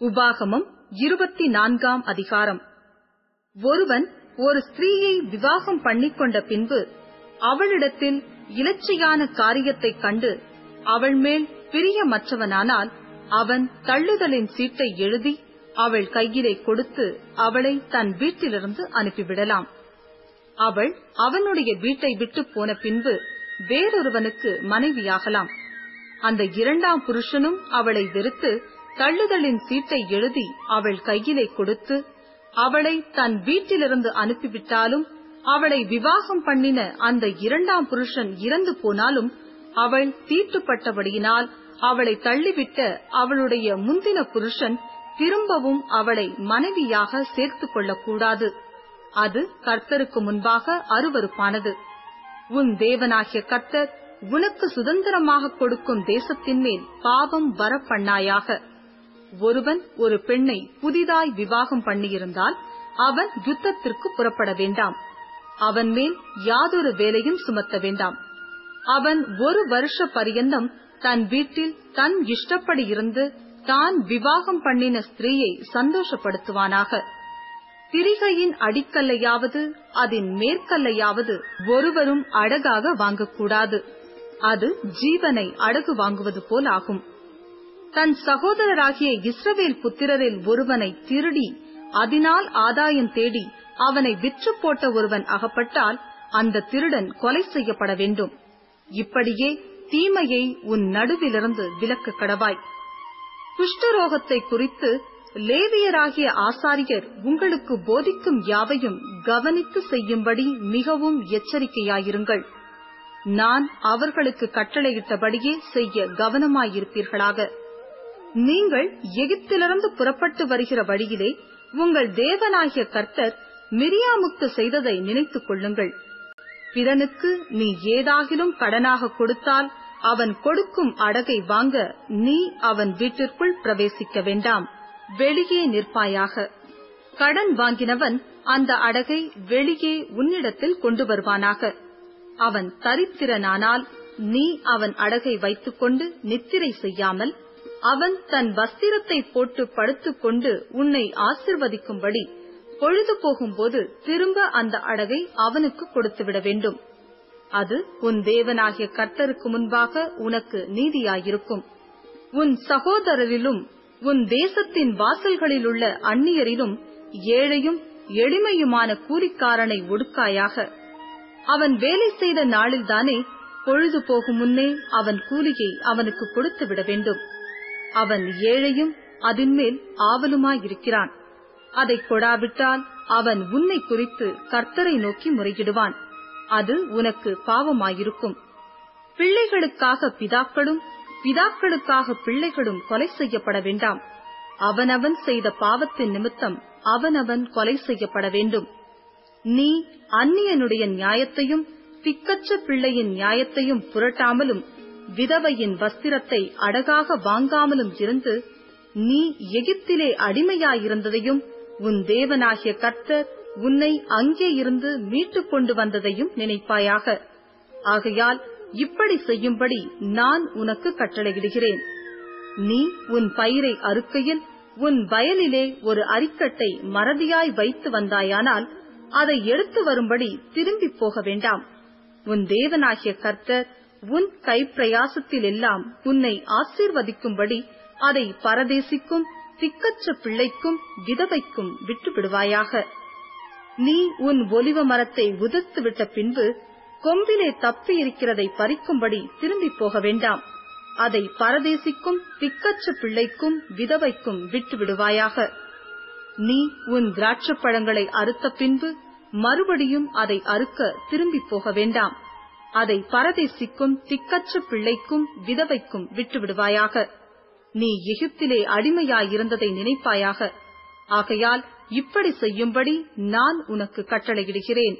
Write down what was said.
உபாகமம் இருபத்தி நான்காம் அதிகாரம். ஒருவன் ஒரு ஸ்திரீயை விவாகம் பண்ணிக்கொண்ட பின்பு அவளிடத்தில் இலச்சையான காரியத்தைக் கண்டு அவள் மேல் பிரியமற்றவனானால் அவன் தள்ளுதலின் சீட்டை எழுதி அவள் கையிலே கொடுத்து அவளை தன் வீட்டிலிருந்து அனுப்பிவிடலாம். அவள் அவனுடைய வீட்டை விட்டுப் போன பின்பு வேறொருவனுக்கு மனைவியாகலாம். அந்த இரண்டாம் புருஷனும் அவளை வெறுத்து தள்ளுதலின் சீட்டை எழுதி அவள் கையிலே கொடுத்து அவளை தன் வீட்டிலிருந்து அனுப்பிவிட்டாலும் அவளை விவாகம் பண்ணின அந்த இரண்டாம் புருஷன் இறந்து போனாலும் அவள் தீட்டுப்பட்டபடியினால் அவளை தள்ளிவிட்ட அவளுடைய முந்தின புருஷன் திரும்பவும் அவளை மனைவியாக சேர்த்துக் கொள்ளக்கூடாது. அது கர்த்தருக்கு முன்பாக அருவருப்பானது. உன் தேவனாகிய கர்த்தர் உனக்கு சுதந்திரமாக கொடுக்கும் தேசத்தின் மேல் பாவம் வரப்பண்ணாயாக. ஒருவன் ஒரு பெண்ணை புதிதாய் விவாகம் பண்ணியிருந்தால் அவன் யுத்தத்திற்கு புறப்பட வேண்டாம். அவன் மேல் யாதொரு வேலையும் சுமத்த வேண்டாம். அவன் ஒரு வருஷ பரியந்தம் தன் வீட்டில் தன் இஷ்டப்படி இருந்து தான் விவாகம் பண்ணின ஸ்திரீயை சந்தோஷப்படுத்துவானாக. திரிகையின் அடிக்கல்லையாவது அதன் மேற்கல்லையாவது ஒருவரும் அடகாக வாங்கக்கூடாது. அது ஜீவனை அடகு வாங்குவது போல் ஆகும் தன் சகோதரராகிய இஸ்ரவேல் புத்திரரில் ஒருவனை திருடி அதனால் ஆதாயம் தேடி அவனை விற்று போட்ட ஒருவன் அகப்பட்டால் அந்த திருடன் கொலை செய்யப்பட வேண்டும். இப்படியே தீமையை உன் நடுவிலிருந்து விலக்க கடவாய். குஷ்டரோகத்தை குறித்து லேவியராகிய ஆசாரியர் உங்களுக்கு போதிக்கும் யாவையும் கவனித்து செய்யும்படி மிகவும் எச்சரிக்கையாயிருங்கள். நான் அவர்களுக்கு கட்டளையிட்டபடியே செய்ய கவனமாயிருப்பீர்களாக. நீங்கள் எகிப்திலிருந்து புறப்பட்டு வருகிற வழியிலே உங்கள் தேவனாகிய கர்த்தர் மிரியாமுக்கு செய்ததை நினைத்துக் கொள்ளுங்கள். பிறனுக்கு நீ ஏதாகிலும் கடனாக கொடுத்தால் அவன் கொடுக்கும் அடகை வாங்க நீ அவன் வீட்டிற்குள் பிரவேசிக்க வேண்டாம். வெளியே நிற்பாயாக. கடன் வாங்கினவன் அந்த அடகை வெளியே உன்னிடத்தில் கொண்டு வருவானாக. அவன் தரித்திரனானால் நீ அவன் அடகை வைத்துக்கொண்டு நித்திரை செய்யாமல் அவன் தன் வஸ்திரத்தை போட்டு படுத்துக்கொண்டு உன்னை ஆசிர்வதிக்கும்படி பொழுது போகும்போது திரும்ப அந்த அடகை அவனுக்கு கொடுத்துவிட வேண்டும். அது உன் தேவனாகிய கர்த்தருக்கு முன்பாக உனக்கு நீதியாயிருக்கும். உன் சகோதரரிலும் உன் தேசத்தின் வாசல்களிலுள்ள அந்நியரிலும் ஏழையும் எளிமையுமான கூலிக்காரனை ஒடுக்காயாக. அவன் வேலை செய்த நாளில்தானே பொழுது போகும் முன்னே அவன் கூலியை அவனுக்கு கொடுத்துவிட வேண்டும். அவன் ஏழையும் அதன்மேல் ஆவலுமாயிருக்கிறான். அதை கொடாவிட்டால் அவன் உன்னை குறித்து கர்த்தரை நோக்கி முறையிடுவான். அது உனக்கு பாவமாயிருக்கும். பிள்ளைகளுக்காக பிதாக்களும் பிதாக்களுக்காக பிள்ளைகளும் கொலை செய்யப்பட வேண்டாம். அவனவன் செய்த பாவத்தின் நிமித்தம் அவனவன் கொலை செய்யப்பட வேண்டும். நீ அந்நியனுடைய நியாயத்தையும் திக்கற்ற பிள்ளையின் நியாயத்தையும் புரட்டாமலும் விதவையின் வஸ்திரத்தை அடகாக வாங்காமலும் இருந்து நீ எகிப்திலே அடிமையாயிருந்ததையும் உன் தேவனாகிய கர்த்தர் உன்னை அங்கே இருந்து மீட்டுக் கொண்டு வந்ததையும் நினைப்பாயாக. ஆகையால் இப்படி செய்யும்படி நான் உனக்கு கட்டளையிடுகிறேன். நீ உன் பயிரை அறுக்கையில் உன் வயலிலே ஒரு அரிக்கட்டை மறதியாய் வைத்து வந்தாயானால் அதை எடுத்து வரும்படி திரும்பி போக வேண்டாம். உன் தேவனாகிய கர்த்தர் உன் கைப்பிரயாசத்திலெல்லாம் உன்னை ஆசீர்வதிக்கும்படி அதை பரதேசிக்கும் திக்கற்ற பிள்ளைக்கும் விதவைக்கும் விட்டுவிடுவாயாக. நீ உன் ஒலிவ மரத்தை உதிர்த்து விட்ட பின்பு கொம்பிலே தப்பி இருக்கிறதை பறிக்கும்படி திரும்பி போக வேண்டாம். அதை பரதேசிக்கும் திக்கற்ற பிள்ளைக்கும் விதவைக்கும் விட்டுவிடுவாயாக. நீ உன் திராட்சப்பழங்களை அறுத்த பின்பு மறுபடியும் அதை அறுக்க திரும்பி போக வேண்டாம். அதை பரதேசிக்கும் திக்கற்ற பிள்ளைக்கும் விதவைக்கும் விட்டுவிடுவாயாக. நீ எகிப்திலே அடிமையாயிருந்ததை நினைப்பாயாக. ஆகையால் இப்படி செய்யும்படி நான் உனக்கு கட்டளையிடுகிறேன்.